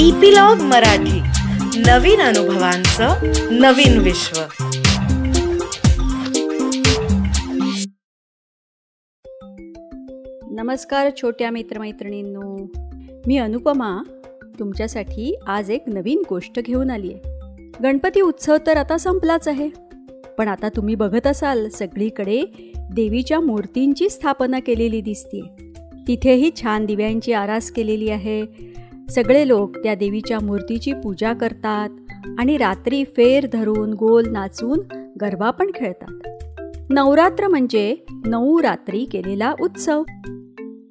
Epilogue Marathi. नवीन अनुभवांचं नवीन विश्व. नमस्कार छोट्या मित्रमैत्रिणींनो. मी अनुपमा तुमच्यासाठी आज एक नवीन गोष्ट घेऊन आली आहे गणपती उत्सव तर आता संपलाच आहे. पण आता तुम्ही बघत असाल सगळीकडे देवीच्या मूर्तींची स्थापना केलेली दिसते तिथेही छान दिव्यांची आरास केलेली आहे. सगळे लोक त्या देवीच्या मूर्तीची पूजा करतात आणि रात्री फेर धरून गोल नाचून गरबा पण खेळतात. नवरात्र म्हणजे नऊ रात्री केलेला उत्सव.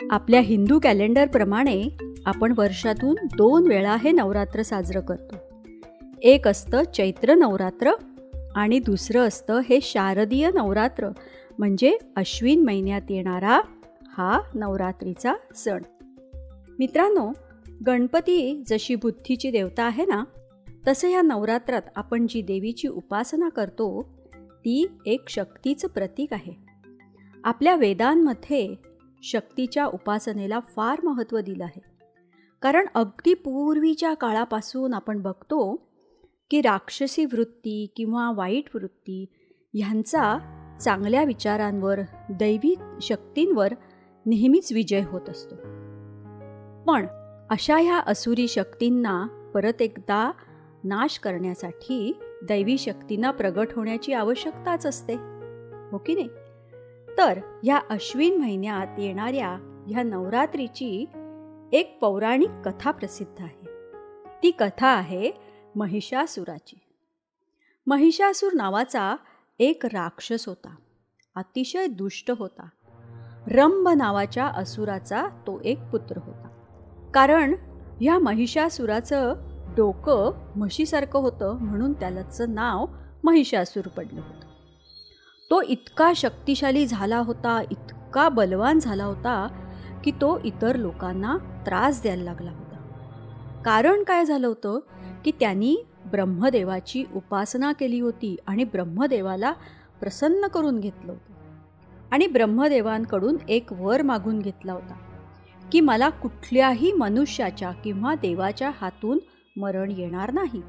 आपल्या हिंदू कॅलेंडरप्रमाणे आपण वर्षातून दोन वेळा हे नवरात्र साजरं करतो. एक असतं चैत्र नवरात्र आणि दुसरं असतं हे शारदीय नवरात्र म्हणजे अश्विन महिन्यात येणारा हा नवरात्रीचा सण. मित्रांनो गणपती जशी बुद्धीची देवता आहे ना तसं या नवरात्रात आपण जी देवीची उपासना करतो ती एक शक्तीचं प्रतीक आहे. आपल्या वेदांमध्ये शक्तीच्या उपासनेला फार महत्त्व दिलं आहे. कारण अगदी पूर्वीच्या काळापासून आपण बघतो की राक्षसी वृत्ती किंवा वाईट वृत्ती ह्यांचा चांगल्या विचारांवर दैवी शक्तींवर नेहमीच विजय होत असतो. पण अशा ह्या असुरी शक्तींना परत एकदा नाश करण्यासाठी दैवी शक्तींना प्रगट होण्याची आवश्यकताच असते. हो की नाही? तर ह्या अश्विन महिन्यात येणाऱ्या ह्या नवरात्रीची एक पौराणिक कथा प्रसिद्ध आहे. ती कथा आहे महिषासुराची. महिषासूर नावाचा एक राक्षस होता. अतिशय दुष्ट होता. रंभ नावाच्या असुराचा तो एक पुत्र होता. कारण ह्या महिषासुराचं डोकं म्हशीसारखं होतं म्हणून त्याचं नाव महिषासूर पडलं होतं. तो इतका शक्तिशाली झाला होता इतका बलवान झाला होता की तो इतर लोकांना त्रास द्यायला लागला होता. कारण काय झालं होतं की त्यांनी ब्रह्मदेवाची उपासना केली होती आणि ब्रह्मदेवाला प्रसन्न करून घेतलं होतं. आणि ब्रह्मदेवांकडून एक वर मागून घेतला होता. की मला कुठल्याही मनुष्याच्या किंवा देवाच्या हातून मरण येणार नाही.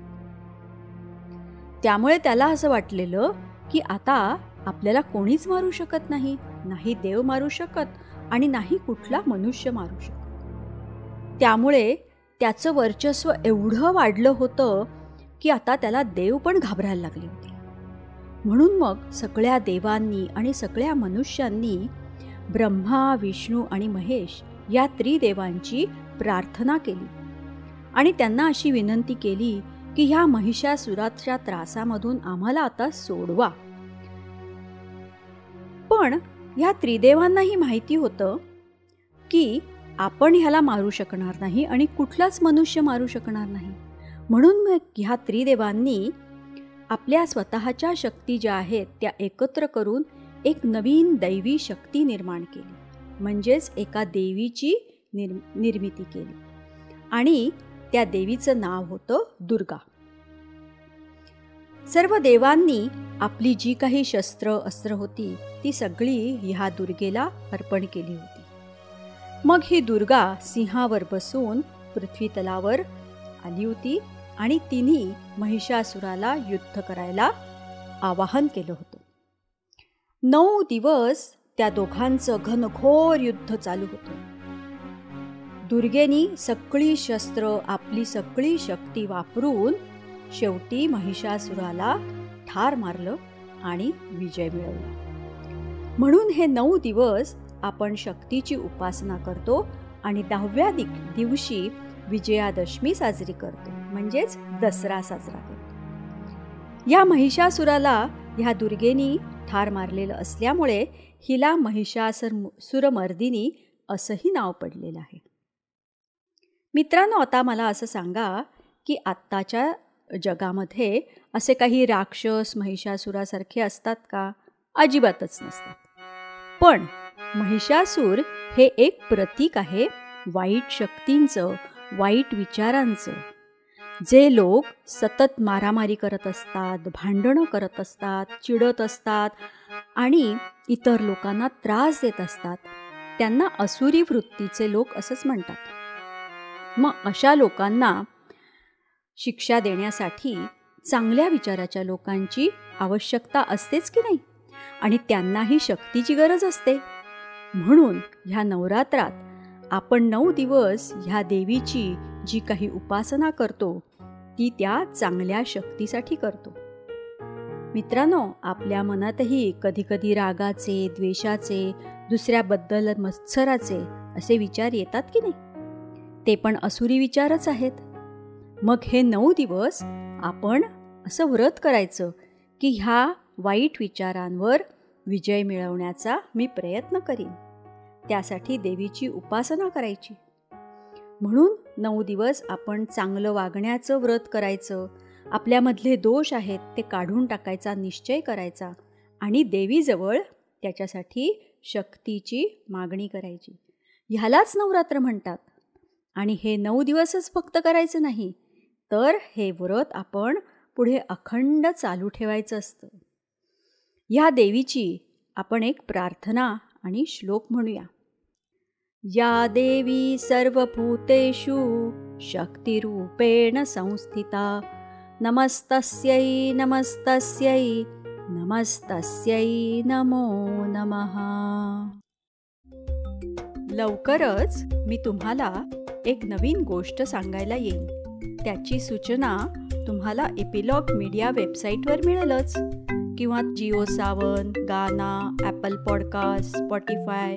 त्यामुळे त्याला असं वाटलेलं की आता आपल्याला कोणीच मारू शकत नाही नाही देव मारू शकत आणि नाही कुठला मनुष्य मारू शकत. त्यामुळे त्याचं वर्चस्व एवढं वाढलं होतं की आता त्याला देव पण घाबरायला लागले होते. म्हणून मग सगळ्या देवांनी आणि सगळ्या मनुष्यांनी ब्रह्मा विष्णू आणि महेश या त्रिदेवांची प्रार्थना केली. आणि त्यांना अशी विनंती केली की ह्या महिषासुराच्या त्रासामधून आम्हाला आता सोडवा. पण ह्या त्रिदेवांनाही माहिती होतं की आपण ह्याला मारू शकणार नाही आणि कुठलाच मनुष्य मारू शकणार नाही. म्हणून मग ह्या त्रिदेवांनी आपल्या स्वतःच्या शक्ती ज्या आहेत त्या एकत्र करून एक नवीन दैवी शक्ती निर्माण केली. म्हणजेच एका देवीची निर् निर्मिती केली. आणि त्या देवीचं नाव होतं दुर्गा. सर्व देवांनी आपली जी काही शस्त्र अस्त्र होती ती सगळी ह्या दुर्गेला अर्पण केली होती. मग ही दुर्गा सिंहावर बसून पृथ्वी तलावर आली होती आणि तिने महिषासुराला युद्ध करायला आवाहन केलं होतं. नऊ दिवस त्या दोघांचं घनघोर युद्ध चालू होतं. दुर्गेनी सगळी शस्त्र आपली सगळी शक्ती वापरून शेवटी महिषासुराला ठार मारलं आणि विजय मिळवला. म्हणून हे नऊ दिवस आपण शक्तीची उपासना करतो आणि दहाव्या दिवशी विजयादशमी साजरी करतो म्हणजेच दसरा साजरा करतो. या महिषासुराला ह्या दुर्गेनी ठार मारलेलं असल्यामुळे हिला महिषासुर सुरमर्दिनी असंही नाव पडलेलं आहे. मित्रांनो आता मला असं सांगा की आत्ताच्या जगामध्ये असे काही राक्षस महिषासुरासारखे असतात का? अजिबातच नसतात. पण महिषासूर हे एक प्रतीक आहे वाईट शक्तींचं वाईट विचारांचं. जे लोक सतत मारामारी करत असतात भांडणं करत असतात चिडत असतात आणि इतर लोकांना त्रास देत असतात त्यांना असुरी वृत्तीचे लोक असंच म्हणतात. मग अशा लोकांना शिक्षा देण्यासाठी चांगल्या विचाराच्या लोकांची आवश्यकता असतेच की नाही? आणि त्यांनाही शक्तीची गरज असते. म्हणून ह्या नवरात्रात आपण नऊ दिवस ह्या देवीची जी काही उपासना करतो ती त्या चांगल्या शक्तीसाठी करतो. मित्रांनो आपल्या मनातही कधीकधी रागाचे द्वेषाचे दुसऱ्याबद्दल मत्सराचे असे विचार येतात की नाही? ते पण असुरी विचारच आहेत. मग हे नऊ दिवस आपण असं व्रत करायचं की ह्या वाईट विचारांवर विजय मिळवण्याचा मी प्रयत्न करीन. त्यासाठी देवीची उपासना करायची. म्हणून नऊ दिवस आपण चांगलं वागण्याचं व्रत करायचं. आपल्यामधले दोष आहेत ते काढून टाकायचा निश्चय करायचा आणि देवीजवळ त्याच्यासाठी शक्तीची मागणी करायची. ह्यालाच नवरात्र म्हणतात. आणि हे नऊ दिवसच फक्त करायचं नाही तर हे व्रत आपण पुढे अखंड चालू ठेवायचं असतं. ह्या देवीची आपण एक प्रार्थना आणि श्लोक म्हणूया. या देवी सर्वभूतेषु शक्तिरूपेण संस्थिता। नमस्तस्यै नमस्तस्यै नमस्तस्यै नमो नमः। लवकरच मी तुम्हाला एक नवीन गोष्ट सांगायला येईन. त्याची सूचना तुम्हाला एपिलॉग मीडिया वेबसाईटवर मिळेलच. किंवा जिओ सावन गाना ॲपल पॉडकास्ट स्पॉटीफाय